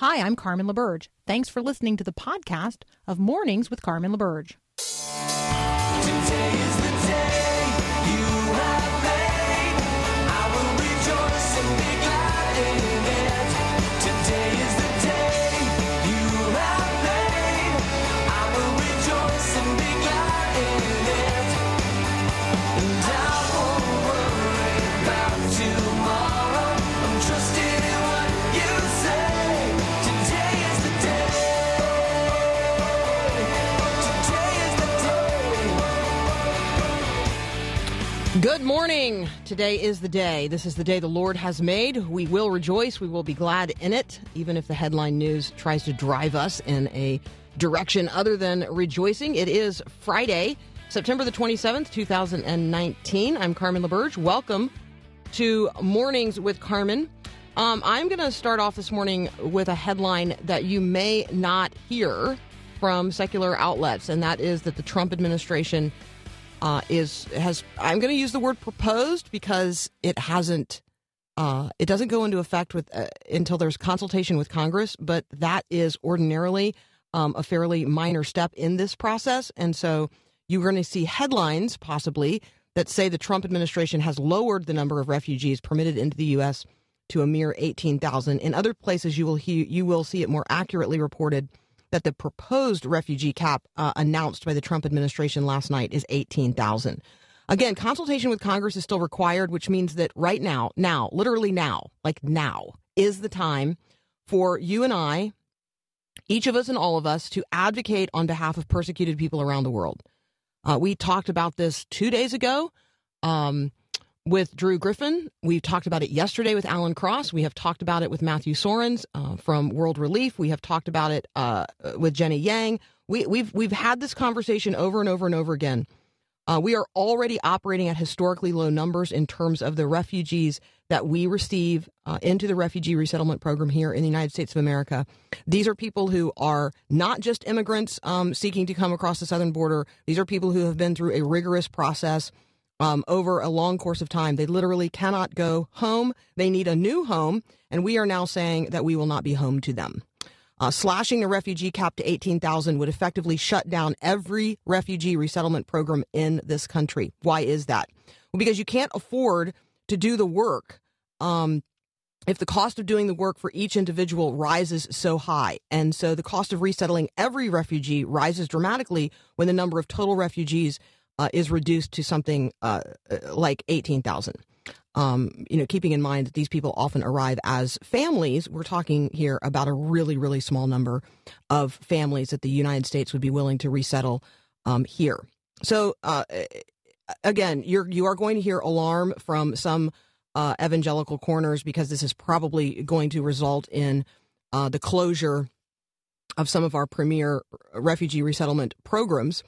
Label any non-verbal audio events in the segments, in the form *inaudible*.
Hi, I'm Carmen LaBerge. Thanks for listening to the podcast of Mornings with Carmen LaBerge. Good morning. Today is the day. This is the day the Lord has made. We will rejoice. We will be glad in it, even if the headline news tries to drive us in a direction other than rejoicing. It is Friday, September the 27th, 2019. I'm Carmen LaBerge. Welcome to Mornings with Carmen. Um, I'm going to start off this morning with a headline that you may not hear from secular outlets, and that is that the Trump administration uh, is has I'm going to use the word proposed because it hasn't uh, it doesn't go into effect with uh, until there's consultation with Congress, but that is ordinarily um, a fairly minor step in this process, and so you're going to see headlines possibly that say the Trump administration has lowered the number of refugees permitted into the U.S. to a mere 18,000. In other places, you will he- you will see it more accurately reported that the proposed refugee cap uh, announced by the Trump administration last night is 18,000. Again, consultation with Congress is still required, which means that right now, now, literally now, like now, is the time for you and I, each of us and all of us, to advocate on behalf of persecuted people around the world. Uh, we talked about this two days ago um, with Drew Griffin. We've talked about it yesterday with Alan Cross. We have talked about it with Matthew Soerens uh, from World Relief. We have talked about it uh, with Jenny Yang. We, we've we've had this conversation over and over and over again. Uh, we are already operating at historically low numbers in terms of the refugees that we receive uh, into the refugee resettlement program here in the United States of America. These are people who are not just immigrants um, seeking to come across the southern border. These are people who have been through a rigorous process um, over a long course of time. They literally cannot go home. They need a new home, and we are now saying that we will not be home to them. Uh, slashing the refugee cap to 18,000 would effectively shut down every refugee resettlement program in this country. Why is that? Well, because you can't afford to do the work um, if the cost of doing the work for each individual rises so high. And so the cost of resettling every refugee rises dramatically when the number of total refugees uh, is reduced to something uh, like 18,000. Um, you know, keeping in mind that these people often arrive as families, we're talking here about a really, really small number of families that the United States would be willing to resettle um, here. So, uh, again, you're you are going to hear alarm from some uh, evangelical corners because this is probably going to result in uh, the closure of some of our premier refugee resettlement programs.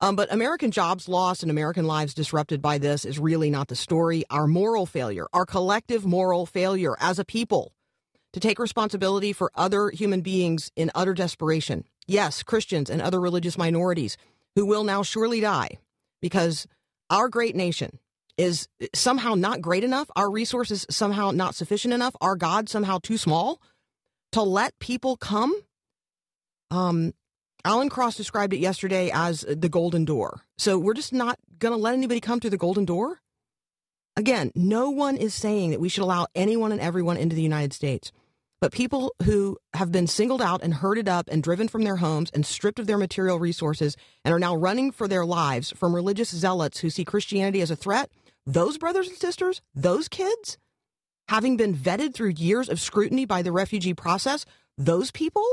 Um, but American jobs lost and American lives disrupted by this is really not the story. Our moral failure, our collective moral failure as a people to take responsibility for other human beings in utter desperation. Yes, Christians and other religious minorities who will now surely die because our great nation is somehow not great enough, our resources somehow not sufficient enough, our God somehow too small to let people come. Um, Alan Cross described it yesterday as the golden door. So we're just not going to let anybody come through the golden door. Again, no one is saying that we should allow anyone and everyone into the United States. But people who have been singled out and herded up and driven from their homes and stripped of their material resources and are now running for their lives from religious zealots who see Christianity as a threat, those brothers and sisters, those kids, having been vetted through years of scrutiny by the refugee process, those people,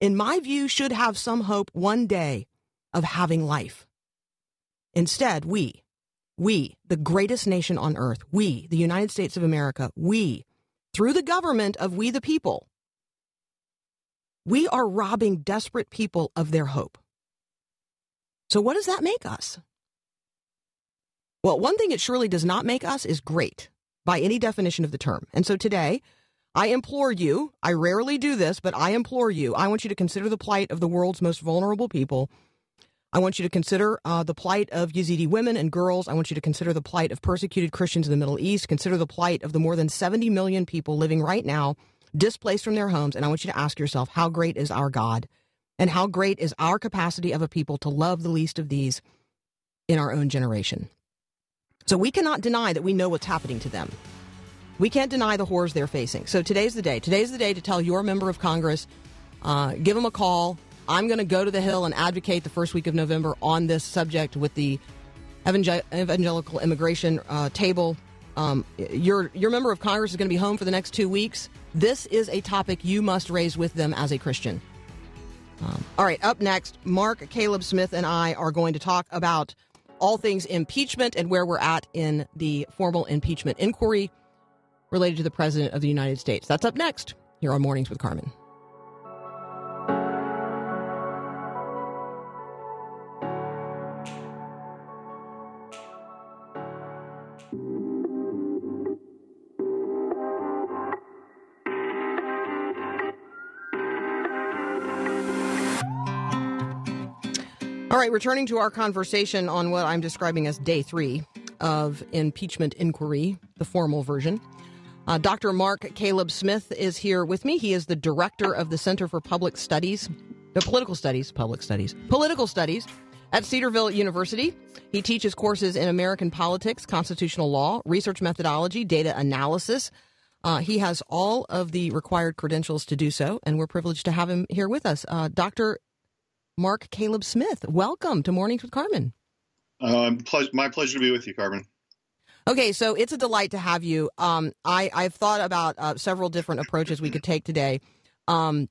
in my view, should have some hope one day of having life. Instead, we, we, the greatest nation on earth, we, the United States of America, we, through the government of we the people, we are robbing desperate people of their hope. So, what does that make us? Well, one thing it surely does not make us is great by any definition of the term. And so today, I implore you, I rarely do this, but I implore you, I want you to consider the plight of the world's most vulnerable people. I want you to consider uh, the plight of Yazidi women and girls. I want you to consider the plight of persecuted Christians in the Middle East. Consider the plight of the more than 70 million people living right now displaced from their homes. And I want you to ask yourself, how great is our God? And how great is our capacity of a people to love the least of these in our own generation? So we cannot deny that we know what's happening to them. We can't deny the horrors they're facing. So today's the day. Today's the day to tell your member of Congress, uh, give them a call. I'm going to go to the Hill and advocate the first week of November on this subject with the evangel- evangelical immigration uh, table. Um, your your member of Congress is going to be home for the next two weeks. This is a topic you must raise with them as a Christian. Um, all right, up next, Mark Caleb Smith and I are going to talk about all things impeachment and where we're at in the formal impeachment inquiry related to the President of the United States. That's up next here on Mornings with Carmen. All right, returning to our conversation on what I'm describing as day three of impeachment inquiry, the formal version. Uh, Dr. Mark Caleb Smith is here with me. He is the director of the Center for Public Studies, the Political Studies, Public Studies, Political Studies at Cedarville University. He teaches courses in American politics, constitutional law, research methodology, data analysis. Uh, he has all of the required credentials to do so, and we're privileged to have him here with us. Uh, Dr. Mark Caleb Smith, welcome to Mornings with Carmen. Ple- my pleasure to be with you, Carmen. Okay, so it's a delight to have you. Um, I, I've thought about uh, several different approaches we could take today um,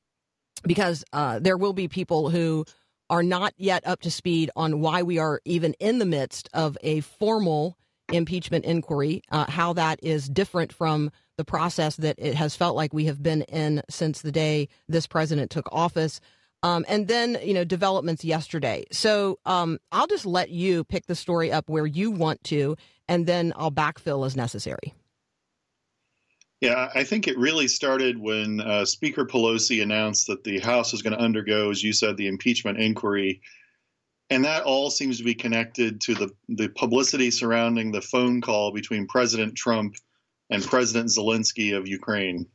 because uh, there will be people who are not yet up to speed on why we are even in the midst of a formal impeachment inquiry, uh, how that is different from the process that it has felt like we have been in since the day this president took office. Um, and then, you know, developments yesterday. So um, I'll just let you pick the story up where you want to, and then I'll backfill as necessary. Yeah, I think it really started when uh, Speaker Pelosi announced that the House was going to undergo, as you said, the impeachment inquiry. And that all seems to be connected to the, the publicity surrounding the phone call between President Trump and President Zelensky of Ukraine.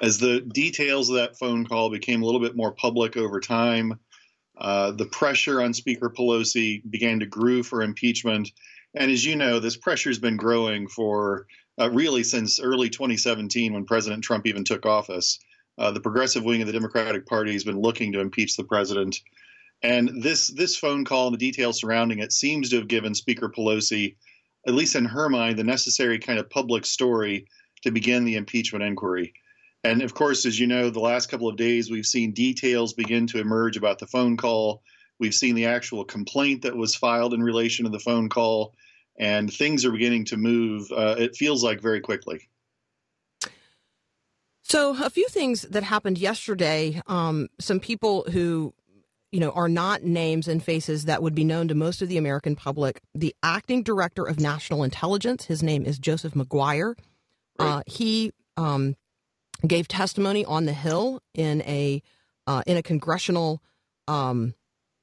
As the details of that phone call became a little bit more public over time, uh, the pressure on Speaker Pelosi began to grow for impeachment. And as you know, this pressure has been growing for uh, really since early 2017 when President Trump even took office. Uh, the progressive wing of the Democratic Party has been looking to impeach the president. And this this phone call and the details surrounding it seems to have given Speaker Pelosi, at least in her mind, the necessary kind of public story to begin the impeachment inquiry. And of course, as you know, the last couple of days we've seen details begin to emerge about the phone call. We've seen the actual complaint that was filed in relation to the phone call, and things are beginning to move. Uh, it feels like very quickly. So, a few things that happened yesterday. Um, some people who, you know, are not names and faces that would be known to most of the American public. The acting director of national intelligence, his name is Joseph Maguire. Uh, he um, gave testimony on the Hill in a uh, in a congressional um,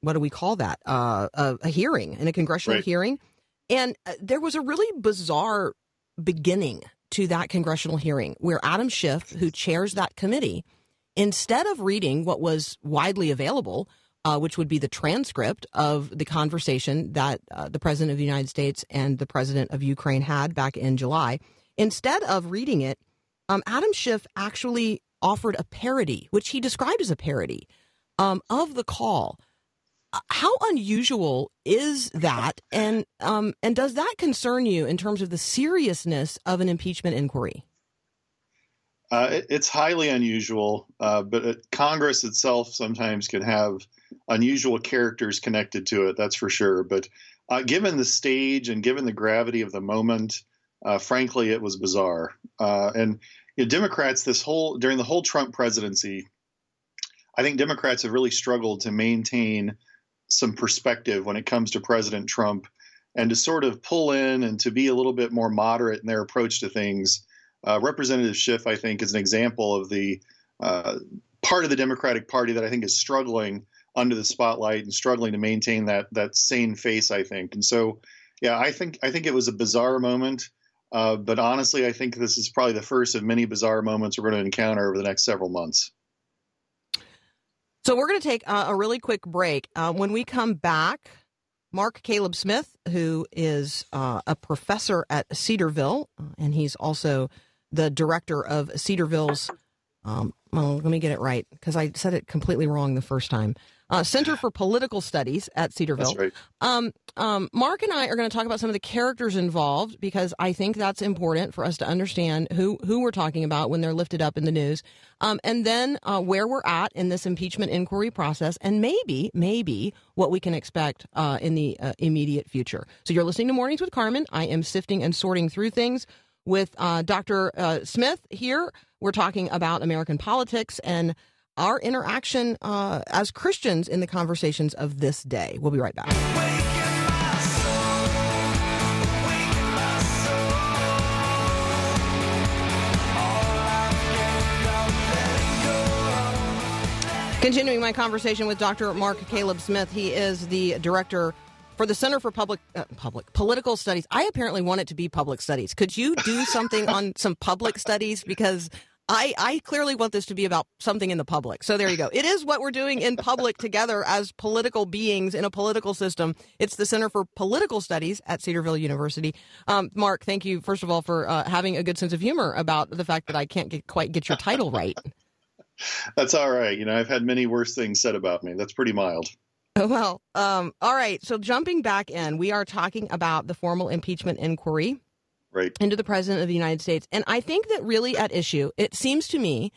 what do we call that uh, a, a hearing in a congressional Right. hearing, and uh, there was a really bizarre beginning to that congressional hearing where Adam Schiff, who chairs that committee, instead of reading what was widely available. Uh, which would be the transcript of the conversation that uh, the president of the United States and the president of Ukraine had back in July. Instead of reading it, um, Adam Schiff actually offered a parody, which he described as a parody um, of the call. Uh, How unusual is that, and um, and does that concern you in terms of the seriousness of an impeachment inquiry? Uh, it, it's highly unusual, uh, but it, Congress itself sometimes can have unusual characters connected to it. That's for sure. But uh, given the stage and given the gravity of the moment, uh, frankly, it was bizarre. Uh, and you know, Democrats, this whole during the whole Trump presidency, I think Democrats have really struggled to maintain some perspective when it comes to President Trump, and to sort of pull in and to be a little bit more moderate in their approach to things. Uh, Representative Schiff, I think, is an example of the uh, part of the Democratic Party that I think is struggling under the spotlight and struggling to maintain that that sane face. I think, and so yeah, I think I think it was a bizarre moment. Uh, but honestly, I think this is probably the first of many bizarre moments we're going to encounter over the next several months. So we're going to take uh, a really quick break. Uh, when we come back, Mark Caleb Smith, who is uh, a professor at Cedarville, uh, and he's also the director of Cedarville's. Um, well, let me get it right because I said it completely wrong the first time. Uh, Center for Political Studies at Cedarville. Right. Um, um, Mark and I are going to talk about some of the characters involved because I think that's important for us to understand who who we're talking about when they're lifted up in the news, um, and then uh, where we're at in this impeachment inquiry process, and maybe maybe what we can expect uh, in the uh, immediate future. So you're listening to Mornings with Carmen. I am sifting and sorting through things with uh, Dr. Uh, Smith here. We're talking about American politics and our interaction uh, as Christians in the conversations of this day. We'll be right back. Continuing my conversation with Dr. Mark Caleb Smith, he is the director for the Center for Public uh, Public Political Studies. I apparently want it to be public studies. Could you do something on some public studies because I I clearly want this to be about something in the public. So there you go. It is what we're doing in public together as political beings in a political system. It's the Center for Political Studies at Cedarville University. Um, Mark, thank you first of all for uh, having a good sense of humor about the fact that I can't get, quite get your title right. *laughs* That's all right. You know, I've had many worse things said about me. That's pretty mild. Well, um, all right. So jumping back in, we are talking about the formal impeachment inquiry Right. into the president of the United States. And I think that really at issue, it seems to me,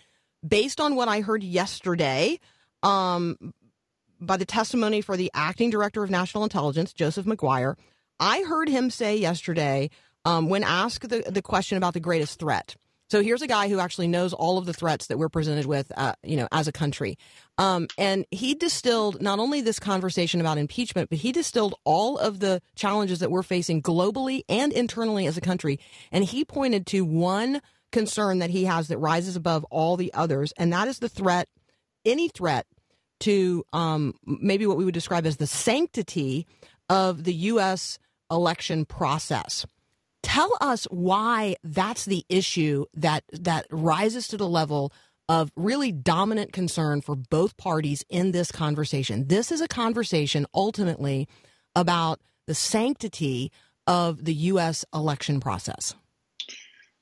based on what I heard yesterday, um, by the testimony for the acting director of national intelligence, Joseph Maguire, I heard him say yesterday um, when asked the, the question about the greatest threat. So here's a guy who actually knows all of the threats that we're presented with, uh, you know, as a country. Um, and he distilled not only this conversation about impeachment, but he distilled all of the challenges that we're facing globally and internally as a country. And he pointed to one concern that he has that rises above all the others, and that is the threat, any threat to um, maybe what we would describe as the sanctity of the U.S. election process. Tell us why that's the issue that that rises to the level of really dominant concern for both parties in this conversation. This is a conversation ultimately about the sanctity of the U.S. election process.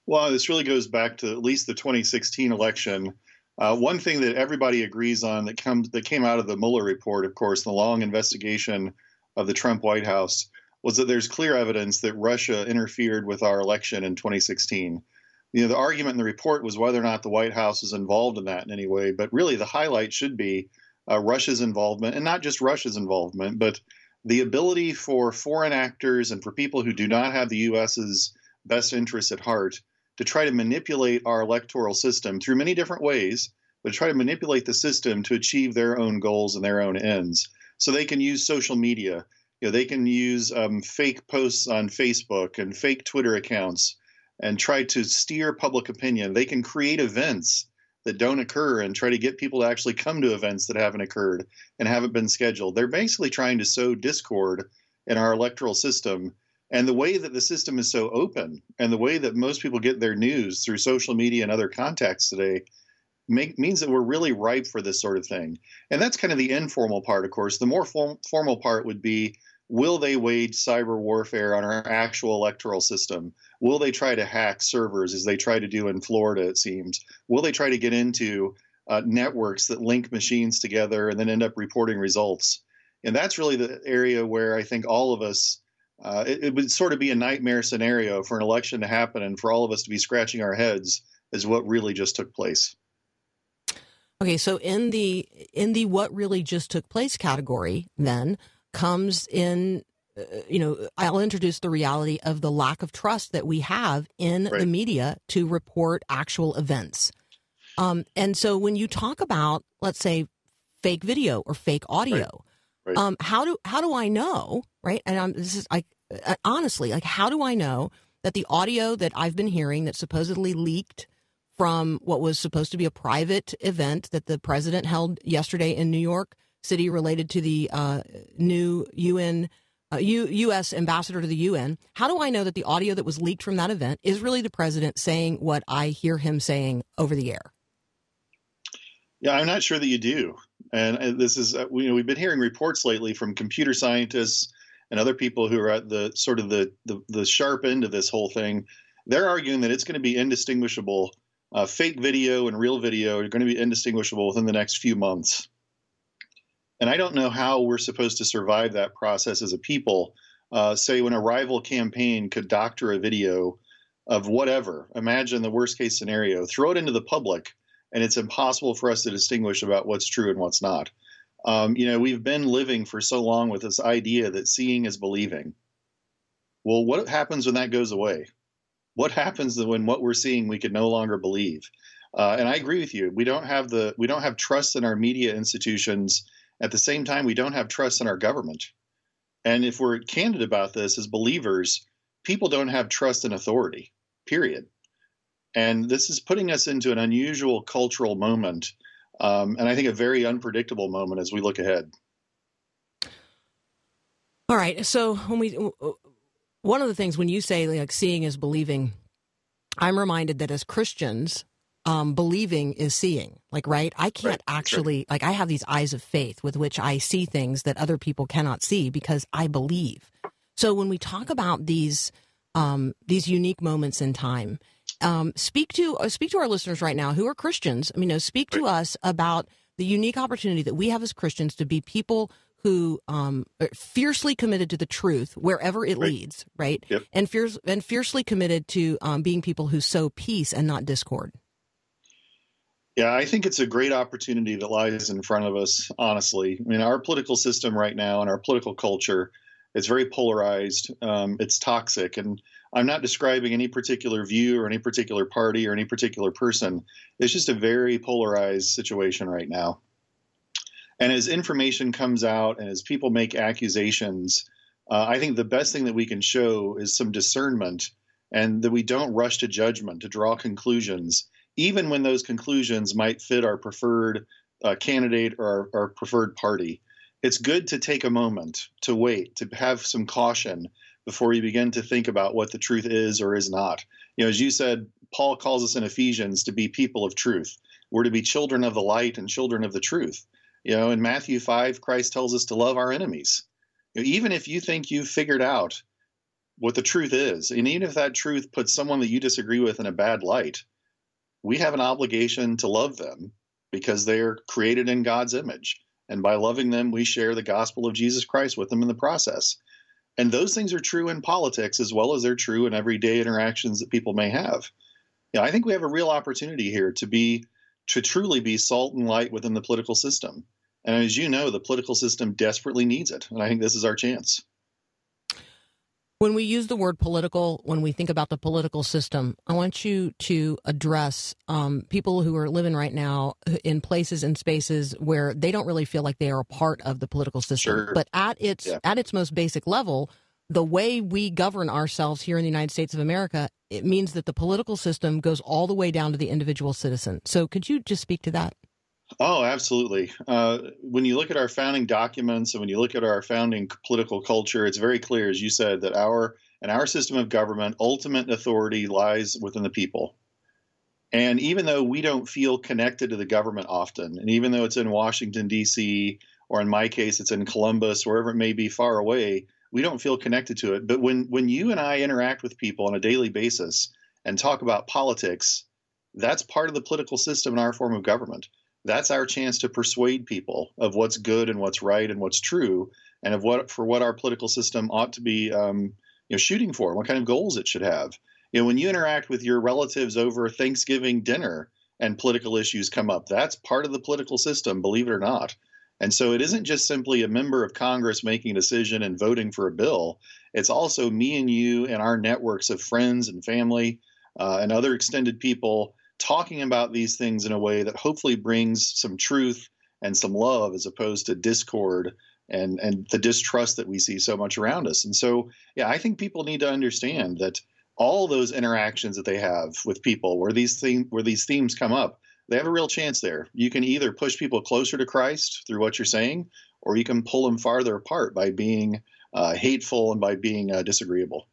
Well, this really goes back to at least the 2016 election. Uh, one thing that everybody agrees on that comes that came out of the Mueller report, of course, the long investigation of the Trump White House, was that there's clear evidence that Russia interfered with our election in 2016. You know, the argument in the report was whether or not the White House is involved in that in any way, but really the highlight should be uh, Russia's involvement, and not just Russia's involvement, but the ability for foreign actors and for people who do not have the U.S.'s best interests at heart to try to manipulate our electoral system through many different ways, but try to manipulate the system to achieve their own goals and their own ends. So they can use social media. You know, they can use um, fake posts on Facebook and fake Twitter accounts and try to steer public opinion. They can create events that don't occur and try to get people to actually come to events that haven't occurred and haven't been scheduled. They're basically trying to sow discord in our electoral system. And the way that the system is so open and the way that most people get their news through social media and other contacts today make, means that we're really ripe for this sort of thing. And that's kind of the informal part, of course. The more form, formal part would be will they wage cyber warfare on our actual electoral system? Will they try to hack servers as they try to do in Florida, it seems? Will they try to get into uh, networks that link machines together and then end up reporting results? And that's really the area where I think all of us, uh, it, it would sort of be a nightmare scenario for an election to happen and for all of us to be scratching our heads as what really just took place. Okay, so in the in the what really just took place category, then comes in. Uh, you know, I'll introduce the reality of the lack of trust that we have in the media to report actual events. Um, and so when you talk about, let's say, fake video or fake audio, Right. um, how do how do I know, right? And I'm, this is like uh, honestly, like how do I know that the audio that I've been hearing that supposedly leaked from what was supposed to be a private event that the president held yesterday in New York City related to the uh, new UN uh, U- U.S. ambassador to the UN. How do I know that the audio that was leaked from that event is really the president saying what I hear him saying over the air? Yeah, I'm not sure that you do. And uh, this is, uh, you know, we've been hearing reports lately from computer scientists and other people who are at the sort of the the, the sharp end of this whole thing. They're arguing that it's going to be indistinguishable. Uh, fake video and real video are going to be indistinguishable within the next few months. And I don't know how we're supposed to survive that process as a people. Uh, say when a rival campaign could doctor a video of whatever, imagine the worst case scenario, throw it into the public, and it's impossible for us to distinguish about what's true and what's not. Um, you know, we've been living for so long with this idea that seeing is believing. Well, what happens when that goes away? What happens when what we're seeing we can no longer believe? Uh, and I agree with you. We don't have the we don't have trust in our media institutions at the same time, we don't have trust in our government. And if we're candid about this as believers, people don't have trust in authority, period. And this is putting us into an unusual cultural moment, um, and I think a very unpredictable moment as we look ahead. All right. So when we, one of the things when you say like seeing is believing, I'm reminded that as Christians, um, believing is seeing. Like, right? I can't Right, actually, like, I have these eyes of faith with which I see things that other people cannot see because I believe. So when we talk about these, um, these unique moments in time, um, speak to uh, speak to our listeners right now who are Christians. I mean, you know, speak to us about the unique opportunity that we have as Christians to be people who um, are fiercely committed to the truth wherever it Right. leads, right? Yep. And fierce and fiercely committed to um, being people who sow peace and not discord. Yeah, I think it's a great opportunity that lies in front of us, honestly. I mean, our political system right now and our political culture is very polarized. Um, it's toxic. And I'm not describing any particular view or any particular party or any particular person. It's just a very polarized situation right now. And as information comes out and as people make accusations, uh, I think the best thing that we can show is some discernment and that we don't rush to judgment to draw conclusions even when those conclusions might fit our preferred uh, candidate or our, our preferred party. It's good to take a moment to wait, to have some caution before you begin to think about what the truth is or is not. You know, as you said, Paul calls us in Ephesians to be people of truth. We're to be children of the light and children of the truth. You know, in Matthew 5, Christ tells us to love our enemies. You know, even if you think you've figured out what the truth is, and even if that truth puts someone that you disagree with in a bad light, we have an obligation to love them because they are created in God's image. And by loving them, we share the gospel of Jesus Christ with them in the process. And those things are true in politics as well as they're true in everyday interactions that people may have. Yeah, I think we have a real opportunity here to be to truly be salt and light within the political system. And as you know, the political system desperately needs it. And I think this is our chance. When we use the word political, when we think about the political system, I want you to address um, people who are living right now in places and spaces where they don't really feel like they are a part of the political system. Sure. But at its Yeah. at its most basic level, the way we govern ourselves here in the United States of America, it means that the political system goes all the way down to the individual citizen. So, could you just speak to that? Oh, absolutely. Uh, when you look at our founding documents and when you look at our founding political culture, it's very clear, as you said, that our and our system of government, ultimate authority lies within the people. And even though we don't feel connected to the government often, and even though it's in Washington D.C. or in my case it's in Columbus, wherever it may be far away, we don't feel connected to it. But when when you and I interact with people on a daily basis and talk about politics, that's part of the political system in our form of government that's our chance to persuade people of what's good and what's right and what's true, and of what for what our political system ought to be, um, you know, shooting for, what kind of goals it should have. You know, when you interact with your relatives over Thanksgiving dinner and political issues come up, that's part of the political system, believe it or not. And so it isn't just simply a member of Congress making a decision and voting for a bill. It's also me and you and our networks of friends and family uh, and other extended people talking about these things in a way that hopefully brings some truth and some love as opposed to discord and and the distrust that we see so much around us. And so, yeah, I think people need to understand that all those interactions that they have with people where these things where these themes come up, they have a real chance there. You can either push people closer to Christ through what you're saying, or you can pull them farther apart by being uh, hateful and by being uh, disagreeable.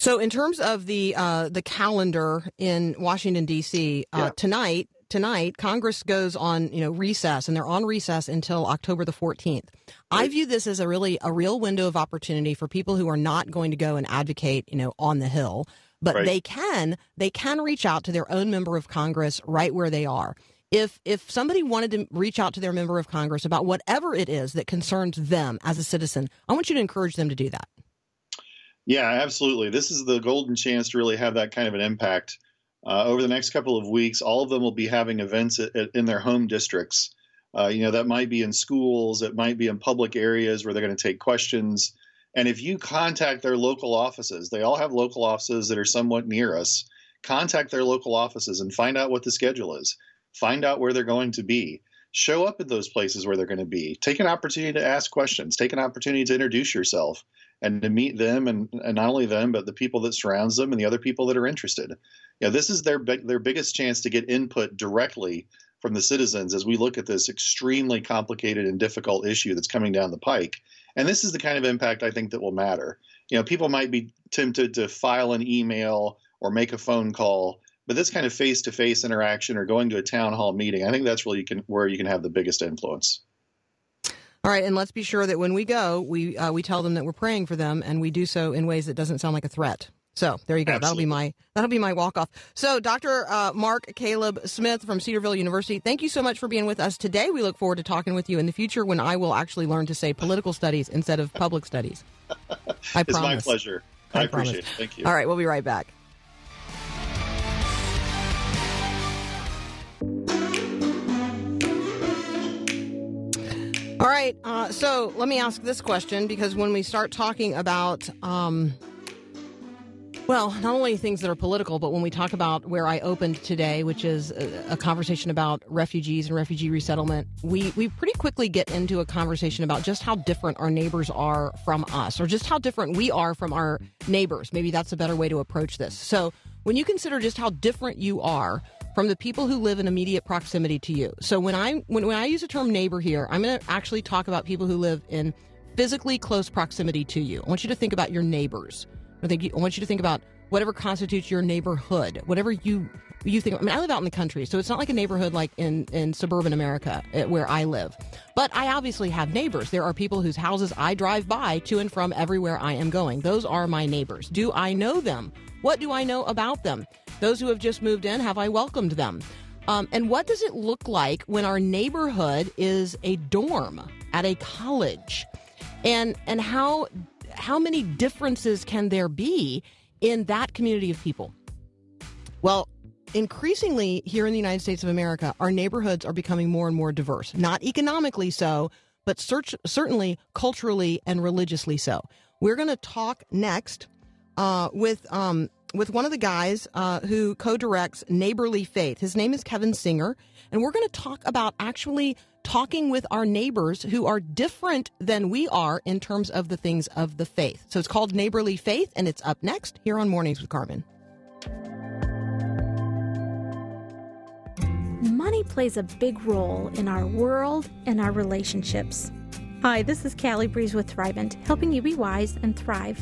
So, in terms of the uh, the calendar in Washington D.C. Uh, Yeah. tonight, tonight Congress goes on you know recess, and they're on recess until October the fourteenth. I view this as a really a real window of opportunity for people who are not going to go and advocate you know on the Hill, but Right. they can they can reach out to their own member of Congress right where they are. If if somebody wanted to reach out to their member of Congress about whatever it is that concerns them as a citizen, I want you to encourage them to do that. Yeah, absolutely. This is the golden chance to really have that kind of an impact. Uh, over the next couple of weeks, all of them will be having events at, at, in their home districts. Uh, you know, that might be in schools, it might be in public areas where they're going to take questions. And if you contact their local offices, they all have local offices that are somewhat near us. Contact their local offices and find out what the schedule is. Find out where they're going to be. Show up at those places where they're going to be. Take an opportunity to ask questions. Take an opportunity to introduce yourself and to meet them and, and not only them but the people that surrounds them and the other people that are interested. You know, this is their big, their biggest chance to get input directly from the citizens as we look at this extremely complicated and difficult issue that's coming down the pike. And this is the kind of impact I think that will matter. You know, people might be tempted to file an email or make a phone call, but this kind of face-to-face interaction or going to a town hall meeting, I think that's really can, where you can have the biggest influence. All right, and let's be sure that when we go, we uh, we tell them that we're praying for them, and we do so in ways that doesn't sound like a threat. So there you go. Absolutely. That'll be my that'll be my walk off. So Dr. Uh, Mark Caleb Smith from Cedarville University, thank you so much for being with us today. We look forward to talking with you in the future when I will actually learn to say political studies instead of public studies. I. *laughs* It's promise. my pleasure. I, I promise. it. Thank you. All right, we'll be right back. All right, uh, so let me ask this question because when we start talking about, um, well, not only things that are political, but when we talk about where I opened today, which is a, a conversation about refugees and refugee resettlement, we, we pretty quickly get into a conversation about just how different our neighbors are from us, or just how different we are from our neighbors. Maybe that's a better way to approach this. So when you consider just how different you are from the people who live in immediate proximity to you. So when I when, when I use the term neighbor here, I'm going to actually talk about people who live in physically close proximity to you. I want you to think about your neighbors. I think you, I want you to think about whatever constitutes your neighborhood, whatever you you think. I mean, I live out in the country, so it's not like a neighborhood like in in suburban America eh, where I live. But I obviously have neighbors. There are people whose houses I drive by to and from everywhere I am going. Those are my neighbors. Do I know them? What do I know about them? Those who have just moved in, have I welcomed them? Um, and what does it look like when our neighborhood is a dorm at a college? And and how how many differences can there be in that community of people? Well, increasingly here in the United States of America, our neighborhoods are becoming more and more diverse. Not economically so, but search, certainly culturally and religiously so. We're going to talk next uh, with um, with one of the guys uh, who co-directs Neighborly Faith. His name is Kevin Singer, and we're going to talk about actually talking with our neighbors who are different than we are in terms of the things of the faith. So it's called Neighborly Faith, and it's up next here on Mornings with Carmen. Money plays a big role in our world and our relationships. Hi, this is Callie Breeze with Thrivent, helping you be wise and thrive.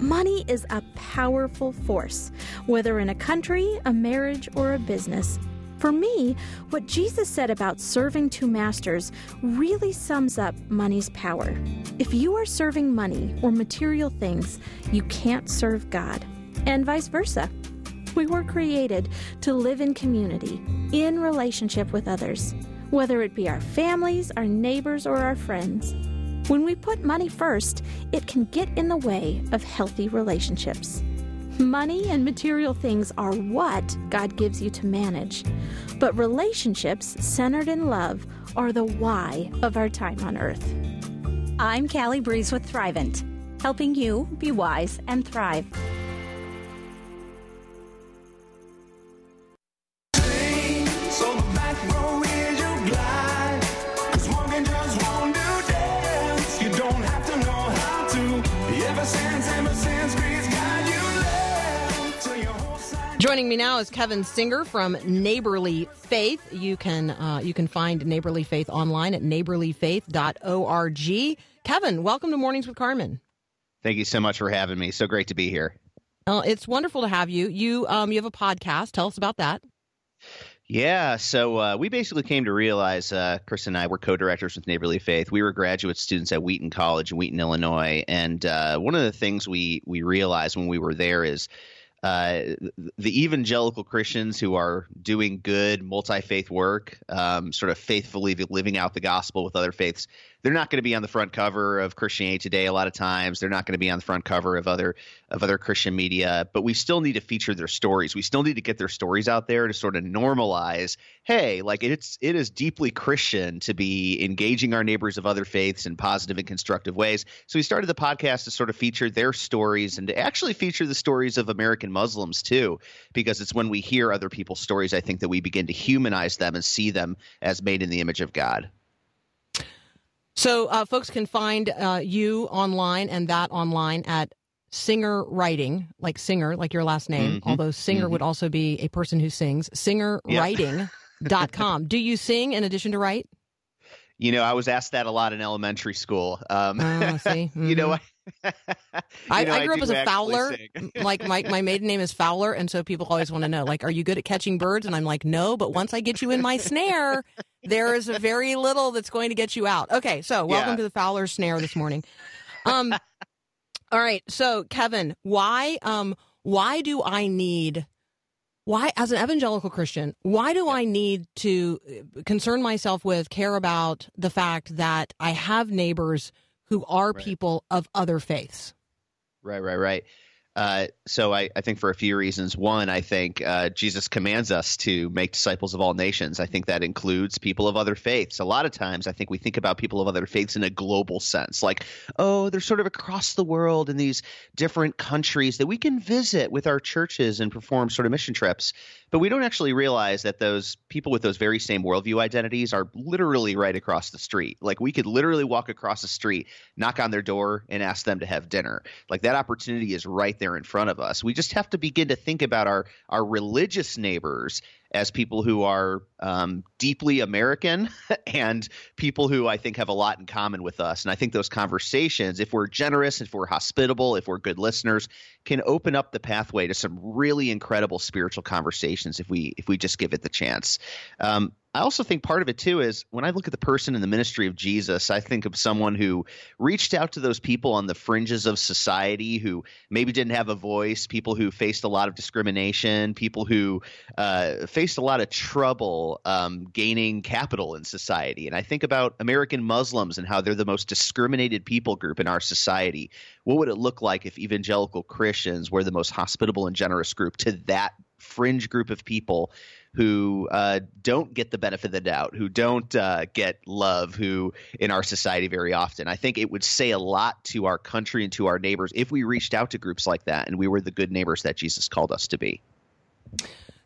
Money is a powerful force, whether in a country, a marriage, or a business. For me, what Jesus said about serving two masters really sums up money's power. If you are serving money or material things, you can't serve God, and vice versa. We were created to live in community, in relationship with others, whether it be our families, our neighbors, or our friends. When we put money first, it can get in the way of healthy relationships. Money and material things are what God gives you to manage, but relationships centered in love are the why of our time on earth. I'm Callie Breeze with Thrivent, helping you be wise and thrive. Joining me now is Kevin Singer from Neighborly Faith. You can uh, you can find Neighborly Faith online at neighborlyfaith.org. Kevin, welcome to Mornings with Carmen. Thank you so much for having me. So great to be here. Uh, it's wonderful to have you. You um, you have a podcast. Tell us about that. Yeah, so uh, we basically came to realize, uh, Chris and I were co-directors with Neighborly Faith. We were graduate students at Wheaton College in Wheaton, Illinois, and uh, one of the things we we realized when we were there is uh, the evangelical Christians who are doing good multi faith work, um, sort of faithfully living out the gospel with other faiths, they're not going to be on the front cover of Christianity Today a lot of times. They're not going to be on the front cover of other of other Christian media, but we still need to feature their stories. We still need to get their stories out there to sort of normalize, hey, like it's it is deeply Christian to be engaging our neighbors of other faiths in positive and constructive ways. So we started the podcast to sort of feature their stories and to actually feature the stories of American Muslims too, because it's when we hear other people's stories, I think that we begin to humanize them and see them as made in the image of God. So, uh, folks can find uh, you online and that online at Singer Writing, like singer, like your last name, Mhm. although singer Mhm. would also be a person who sings, singerwriting.com. *laughs* Do you sing in addition to write? You know, I was asked that a lot in elementary school. Um, Oh, see? *laughs* you *laughs* know, I, I, know, I grew up as a Fowler. like my, my maiden name is Fowler, and so people always want to know, like, are you good at catching birds? And I'm like, no, but once I get you in my snare, there is a very little that's going to get you out. Okay, so welcome Yeah. to the Fowler snare this morning. Um, *laughs* all right, so Kevin, why um why do I need why as an evangelical Christian, why do I need to uh, concern myself with care about the fact that I have neighbors who are Right. people of other faiths? Right, right, right. Uh, so I, I think for a few reasons. One, I think uh, Jesus commands us to make disciples of all nations. I think that includes people of other faiths. A lot of times, I think we think about people of other faiths in a global sense, like, oh, they're sort of across the world in these different countries that we can visit with our churches and perform sort of mission trips. But we don't actually realize that those people with those very same worldview identities are literally right across the street. Like we could literally walk across the street, knock on their door, and ask them to have dinner. Like that opportunity is right there in front of us. We just have to begin to think about our our religious neighbors as people who are um, deeply American *laughs* and people who I think have a lot in common with us. And I think those conversations, if we're generous, if we're hospitable, if we're good listeners, can open up the pathway to some really incredible spiritual conversations if we if we just give it the chance. Um, I also think part of it too is when I look at the person in the ministry of Jesus, I think of someone who reached out to those people on the fringes of society who maybe didn't have a voice, people who faced a lot of discrimination, people who uh, faced a lot of trouble um, gaining capital in society. And I think about American Muslims and how they're the most discriminated people group in our society. What would it look like if evangelical Christians were the most hospitable and generous group to that fringe group of people who uh, don't get the benefit of the doubt, who don't uh, get love, who in our society very often. I think it would say a lot to our country and to our neighbors if we reached out to groups like that and we were the good neighbors that Jesus called us to be.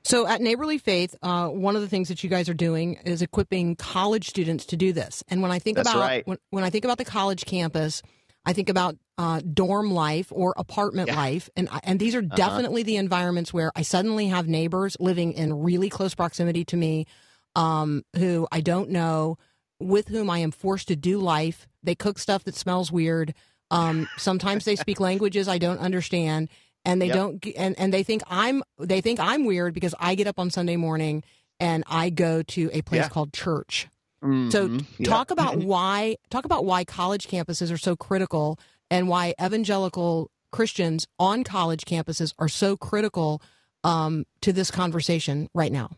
So at Neighborly Faith, uh, one of the things that you guys are doing is equipping college students to do this. And when I think That's about right. when, when I think about the college campus, I think about uh, dorm life or apartment Yeah. Uh-huh. life, and and these are definitely the environments where I suddenly have neighbors living in really close proximity to me, um, who I don't know, with whom I am forced to do life. They cook stuff that smells weird. Um, sometimes they speak *laughs* languages I don't understand, and they Yep. don't. And and they think I'm they think I'm weird because I get up on Sunday morning and I go to a place Yeah. called church. So Mhm. Yeah. talk about why talk about why college campuses are so critical and why evangelical Christians on college campuses are so critical um, to this conversation right now.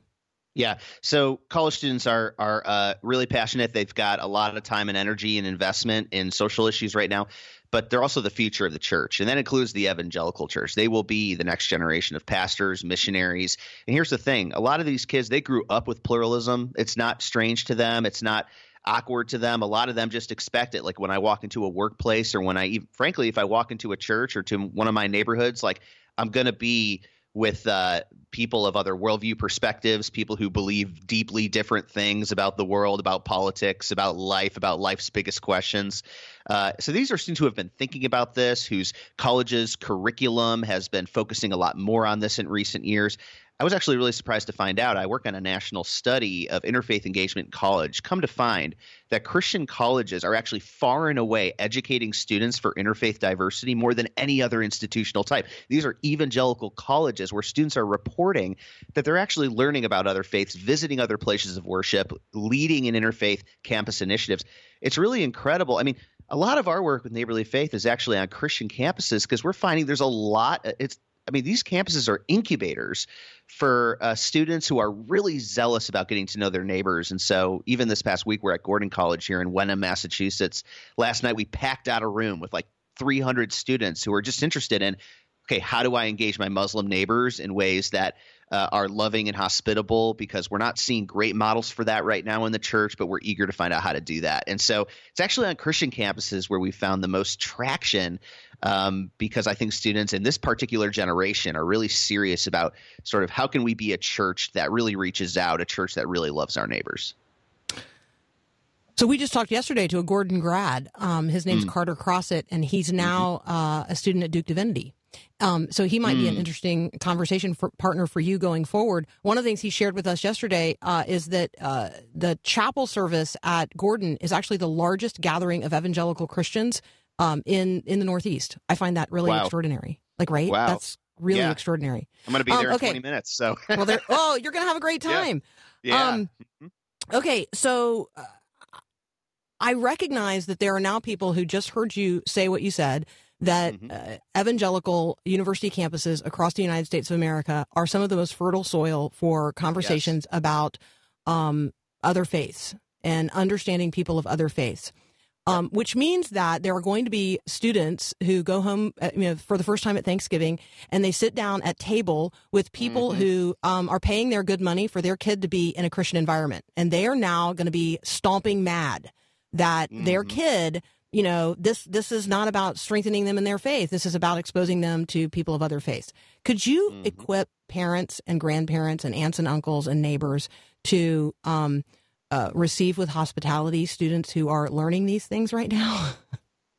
Yeah. So college students are are uh, really passionate. They've got a lot of time and energy and investment in social issues right now, but they're also the future of the church, and that includes the evangelical church. They will be the next generation of pastors, missionaries. And here's the thing: a lot of these kids they grew up with pluralism. It's not strange to them. It's not awkward to them. A lot of them just expect it. Like when I walk into a workplace, or when I, frankly, if I walk into a church or to one of my neighborhoods, like I'm going to be with uh, people of other worldview perspectives, people who believe deeply different things about the world, about politics, about life, about life's biggest questions. Uh, so these are students who have been thinking about this, whose college's curriculum has been focusing a lot more on this in recent years. I was actually really surprised to find out. I work on a national study of interfaith engagement in college. Come to find that Christian colleges are actually far and away educating students for interfaith diversity more than any other institutional type. These are evangelical colleges where students are reporting that they're actually learning about other faiths, visiting other places of worship, leading in interfaith campus initiatives. It's really incredible. I mean, a lot of our work with neighborly faith is actually on Christian campuses because we're finding there's a lot. It's I mean, these campuses are incubators for uh, students who are really zealous about getting to know their neighbors. And so, even this past week, we're at Gordon College here in Wenham, Massachusetts. Last night, we packed out a room with like 300 students who are just interested in okay, how do I engage my Muslim neighbors in ways that uh, are loving and hospitable? Because we're not seeing great models for that right now in the church, but we're eager to find out how to do that. And so it's actually on Christian campuses where we found the most traction um, because I think students in this particular generation are really serious about sort of how can we be a church that really reaches out, a church that really loves our neighbors. So we just talked yesterday to a Gordon grad. Um, his name's Carter Crossett, and he's now uh, a student at Duke Divinity. Um, so he might be an interesting conversation for, partner for you going forward. One of the things he shared with us yesterday uh, is that uh, the chapel service at Gordon is actually the largest gathering of evangelical Christians um, in in the Northeast. I find that really Wow. extraordinary. Like, right? Wow. That's really Yeah. extraordinary. I'm going to be Um, there in 20 minutes. So, *laughs* Well, there. oh, you're gonna have a great *laughs* Yeah. time. yeah. Um, okay, so uh, I recognize that there are now people who just heard you say what you said that Mhm. uh, evangelical university campuses across the United States of America are some of the most fertile soil for conversations about um, other faiths and understanding people of other faiths. Um, which means that there are going to be students who go home uh, you know, for the first time at Thanksgiving and they sit down at table with people who um, are paying their good money for their kid to be in a Christian environment. And they are now going to be stomping mad that their kid, you know, this, this is not about strengthening them in their faith. This is about exposing them to people of other faiths. Could you equip parents and grandparents and aunts and uncles and neighbors to um, uh, receive with hospitality students who are learning these things right now? *laughs*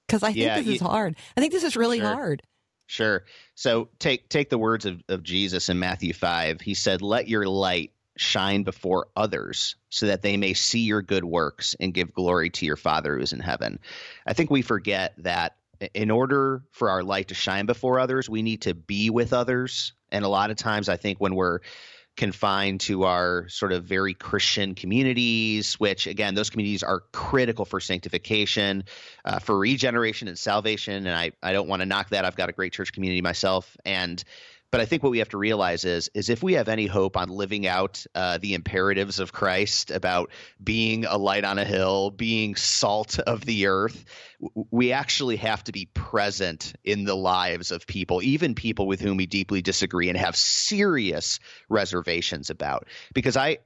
Because I think Yeah, this is you- hard. I think this is really Sure. hard. Sure. So take take the words of, of Jesus in Matthew five. He said, "Let your light shine before others, so that they may see your good works and give glory to your Father who is in heaven." I think we forget that in order for our light to shine before others, we need to be with others. And a lot of times, I think when we're confined to our sort of very Christian communities, which again, those communities are critical for sanctification, uh, for regeneration and salvation. And I, I don't want to knock that. I've got a great church community myself. And but I think what we have to realize is is if we have any hope on living out uh, the imperatives of Christ about being a light on a hill, being salt of the earth, we actually have to be present in the lives of people, even people with whom we deeply disagree and have serious reservations about. Because I,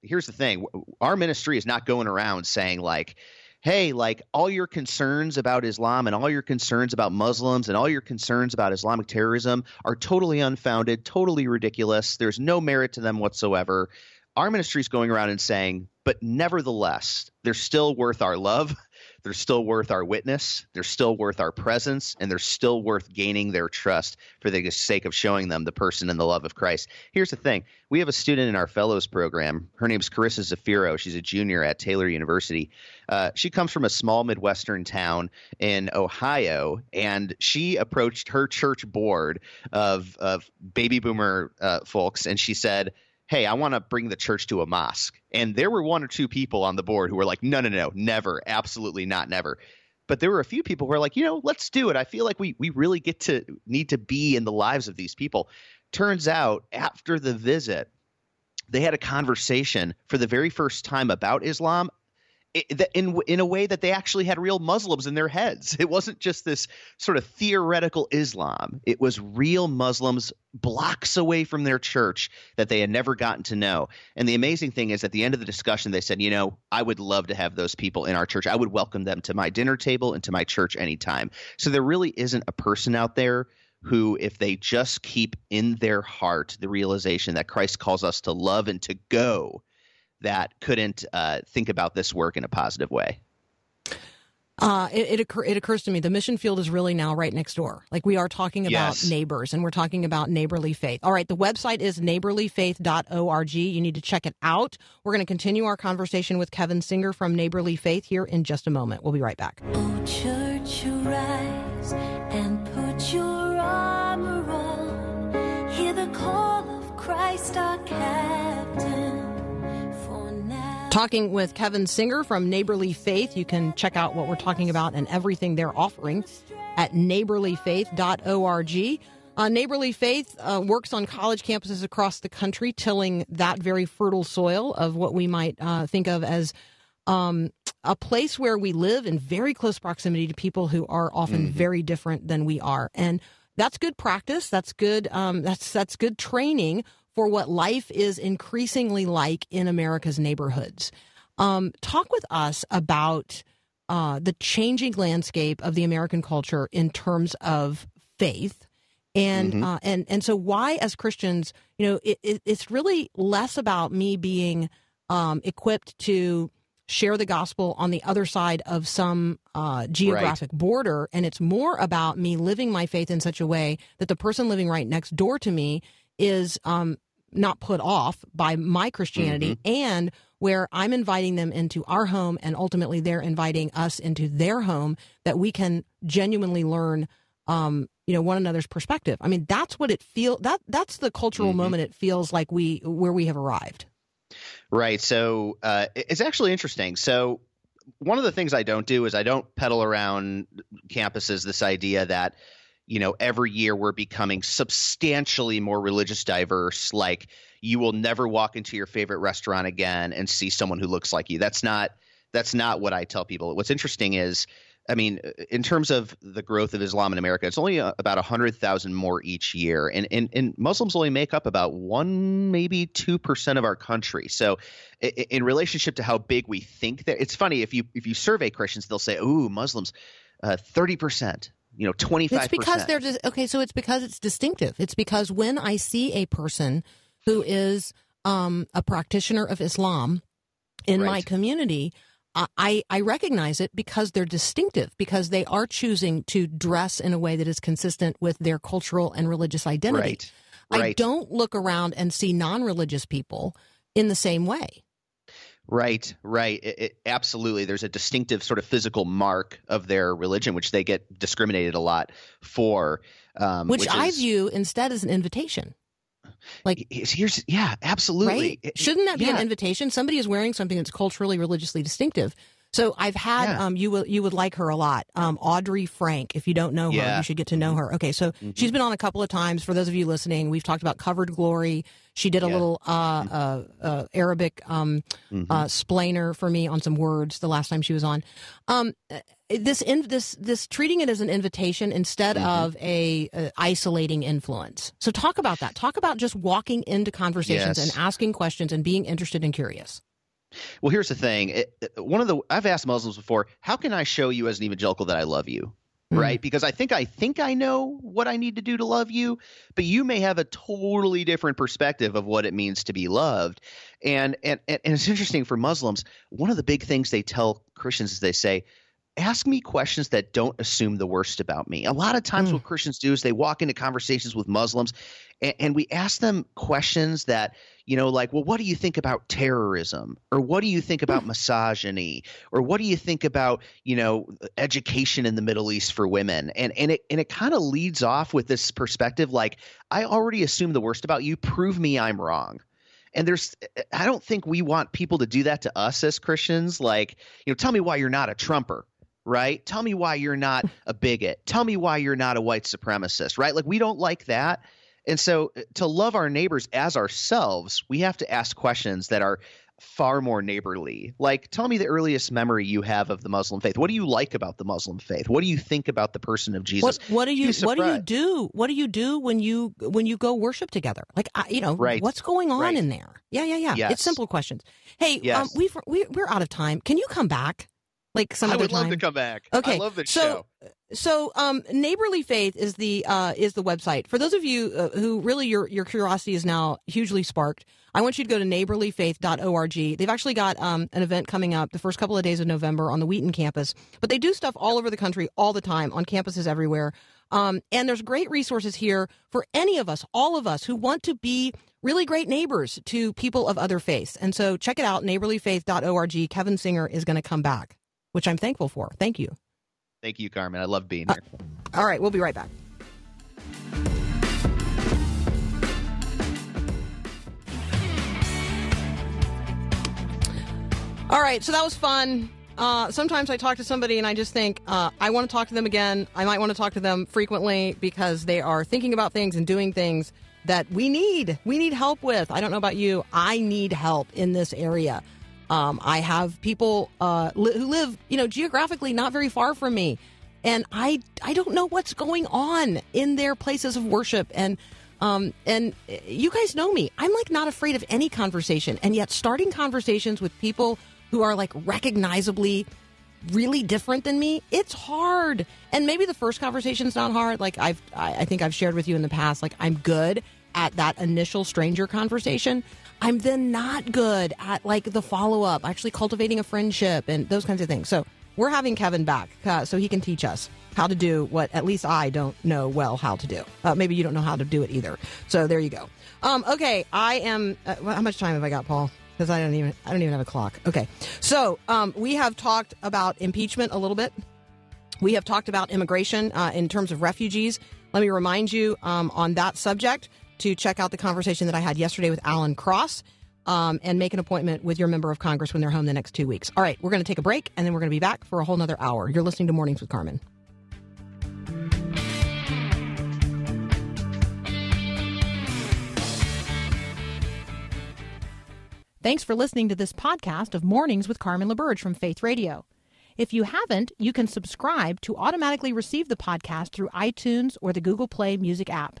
here's the thing our ministry is not going around saying, like, hey, like all your concerns about Islam and all your concerns about Muslims and all your concerns about Islamic terrorism are totally unfounded, totally ridiculous. There's no merit to them whatsoever. Our ministry is going around and saying, but nevertheless, they're still worth our love. *laughs* They're still worth our witness. They're still worth our presence, and they're still worth gaining their trust for the sake of showing them the person and the love of Christ. Here's the thing we have a student in our fellows program. Her name's Carissa Zafiro. She's a junior at Taylor University. Uh, she comes from a small Midwestern town in Ohio, and she approached her church board of, of baby boomer uh, folks, and she said, hey, I want to bring the church to a mosque. And there were one or two people on the board who were like, no, no, no, never, absolutely not, never. But there were a few people who were like, you know, let's do it. I feel like we we really get to need to be in the lives of these people. Turns out after the visit, they had a conversation for the very first time about Islam in in a way that they actually had real Muslims in their heads. *laughs* It wasn't just this sort of theoretical Islam. It was real Muslims blocks away from their church that they had never gotten to know. And the amazing thing is, at the end of the discussion, they said, "You know, I would love to have those people in our church. I would welcome them to my dinner table and to my church anytime." So there really isn't a person out there who, if they just keep in their heart the realization that Christ calls us to love and to go, that couldn't uh, think about this work in a positive way. Uh, it, it, occur, it occurs to me the mission field is really now right next door. Like we are talking about Yes. neighbors and we're talking about neighborly faith. All right, the website is neighborlyfaith.org. You need to check it out. We're going to continue our conversation with Kevin Singer from Neighborly Faith here in just a moment. We'll be right back. Oh, church, arise and put your armor on. Hear the call of Christ our captain. Talking with Kevin Singer from Neighborly Faith. You can check out what we're talking about and everything they're offering at neighborlyfaith.org. Uh, Neighborly Faith uh, works on college campuses across the country, tilling that very fertile soil of what we might uh, think of as um, a place where we live in very close proximity to people who are often very different than we are, and that's good practice. That's good. Um, that's that's good training for what life is increasingly like in America's neighborhoods. Um, talk with us about uh, the changing landscape of the American culture in terms of faith. And uh, and and so why, as Christians, you know, it, it, it's really less about me being um, equipped to share the gospel on the other side of some uh, geographic border, and it's more about me living my faith in such a way that the person living right next door to me is um, not put off by my Christianity, and where I'm inviting them into our home, and ultimately they're inviting us into their home, that we can genuinely learn. Um, you know one another's perspective. I mean, that's what it feel that that's the cultural moment it feels like we where we have arrived. Right. So uh, it's actually interesting. So one of the things I don't do is I don't peddle around campuses this idea that you know every year we're becoming substantially more religious diverse. Like you will never walk into your favorite restaurant again and see someone who looks like you. That's not that's not what I tell people. What's interesting is. I mean, in terms of the growth of Islam in America, it's only uh, about 100,000 more each year. And, and, and Muslims only make up about one, maybe 2% of our country. So, i- i- in relationship to how big we think that it's funny if you if you survey Christians, they'll say, "Ooh, Muslims, uh, thirty percent, you know, twenty five It's because they're dis- okay. So it's because it's distinctive. It's because when I see a person who is um, a practitioner of Islam in my community, I- I recognize it because they're distinctive because they are choosing to dress in a way that is consistent with their cultural and religious identity. right, I don't look around and see non-religious people in the same way. Right, right. It, it, absolutely, there's a distinctive sort of physical mark of their religion, which they get discriminated a lot for. Um, Which, I is- view instead as an invitation. Like Here's, yeah, absolutely. right? Shouldn't that be an invitation? Somebody is wearing something that's culturally, religiously distinctive. So I've had Yeah. um you will you would like her a lot. Um Audrey Frank, if you don't know her, Yeah. Mm-hmm. you should get to know her. Okay, so she's been on a couple of times. For those of you listening, we've talked about covered glory. She did a Yeah. little uh, uh, uh, Arabic um, Mm-hmm. uh, splainer for me on some words the last time she was on. Um, uh, this in, this this treating it as an invitation instead Mm-hmm. of a, uh isolating influence. So talk about that. Talk about just walking into conversations Yes. and asking questions and being interested and curious. Well, here's the thing. It, it- one of the I've asked Muslims before, how can I show you as an evangelical that I love you? Mm. Right? Because I think I think I know what I need to do to love you, but you may have a totally different perspective of what it means to be loved. And and and and it's interesting for Muslims, one of the big things they tell Christians is they say, ask me questions that don't assume the worst about me. A lot of times, Mm. what Christians do is they walk into conversations with Muslims and, and we ask them questions that, you know, like, well, what do you think about terrorism? Or what do you think about misogyny? Or what do you think about, you know, education in the Middle East for women? And and it and it kind of leads off with this perspective like, I already assume the worst about you. Prove me I'm wrong. And there's, I don't think we want people to do that to us as Christians. Like, you know, tell me why you're not a Trumper, right? Tell me why you're not *laughs* a bigot. Tell me why you're not a white supremacist, right? Like, we don't like that. And so, to love our neighbors as ourselves, we have to ask questions that are far more neighborly. Like, tell me the earliest memory you have of the Muslim faith. What do you like about the Muslim faith? What do you think about the person of Jesus? What what do you what do you do? What do you do when you when you go worship together? Like I, you know, Right. what's going on Right. in there? Yeah, yeah, yeah. Yes. It's simple questions. Hey, um, we've we, we're out of time. Can you come back? Like some I other would love to come back. Okay, I love this so, show. so um, neighborly faith is the uh, is the website for those of you uh, who really your your curiosity is now hugely sparked. I want you to go to neighborlyfaith.org. They've actually got um, an event coming up the first couple of days of November on the Wheaton campus, but they do stuff all over the country all the time on campuses everywhere. Um, and there's great resources here for any of us, all of us who want to be really great neighbors to people of other faiths. And so check it out, neighborlyfaith.org. Kevin Singer is going to come back, which I'm thankful for. Thank you. Thank you, Carmen. I love being Uh, here. All right, we'll be right back. All right, so that was fun. Uh, sometimes I talk to somebody and I just think uh, I want to talk to them again. I might want to talk to them frequently because they are thinking about things and doing things that we need. We need help with. I don't know about you. I need help in this area. Um, I have people uh, li- who live, you know, geographically not very far from me, and I I don't know what's going on in their places of worship. And um, and uh, you guys know me. I'm like not afraid of any conversation, and yet starting conversations with people who are like recognizably really different than me it's hard. And maybe the first conversation's not hard. Like i've I think i've shared with you in the past like i'm good at that initial stranger conversation i'm then not good at like the follow-up actually cultivating a friendship and those kinds of things so we're having kevin back uh, so he can teach us how to do what at least i don't know well how to do uh, maybe you don't know how to do it either so there you go um, okay i am uh, how much time have i got paul because I don't even I don't even have a clock. Okay, so um, we have talked about impeachment a little bit. We have talked about immigration uh, in terms of refugees. Let me remind you um, on that subject to check out the conversation that I had yesterday with Alan Cross. Um, and make an appointment with your member of Congress when they're home the next two weeks. All right, we're going to take a break and then we're going to be back for a whole nother hour. You're listening to Mornings with Carmen. Thanks for listening to this podcast of Mornings with Carmen LaBerge from Faith Radio. If you haven't, you can subscribe to automatically receive the podcast through iTunes or the Google Play Music app.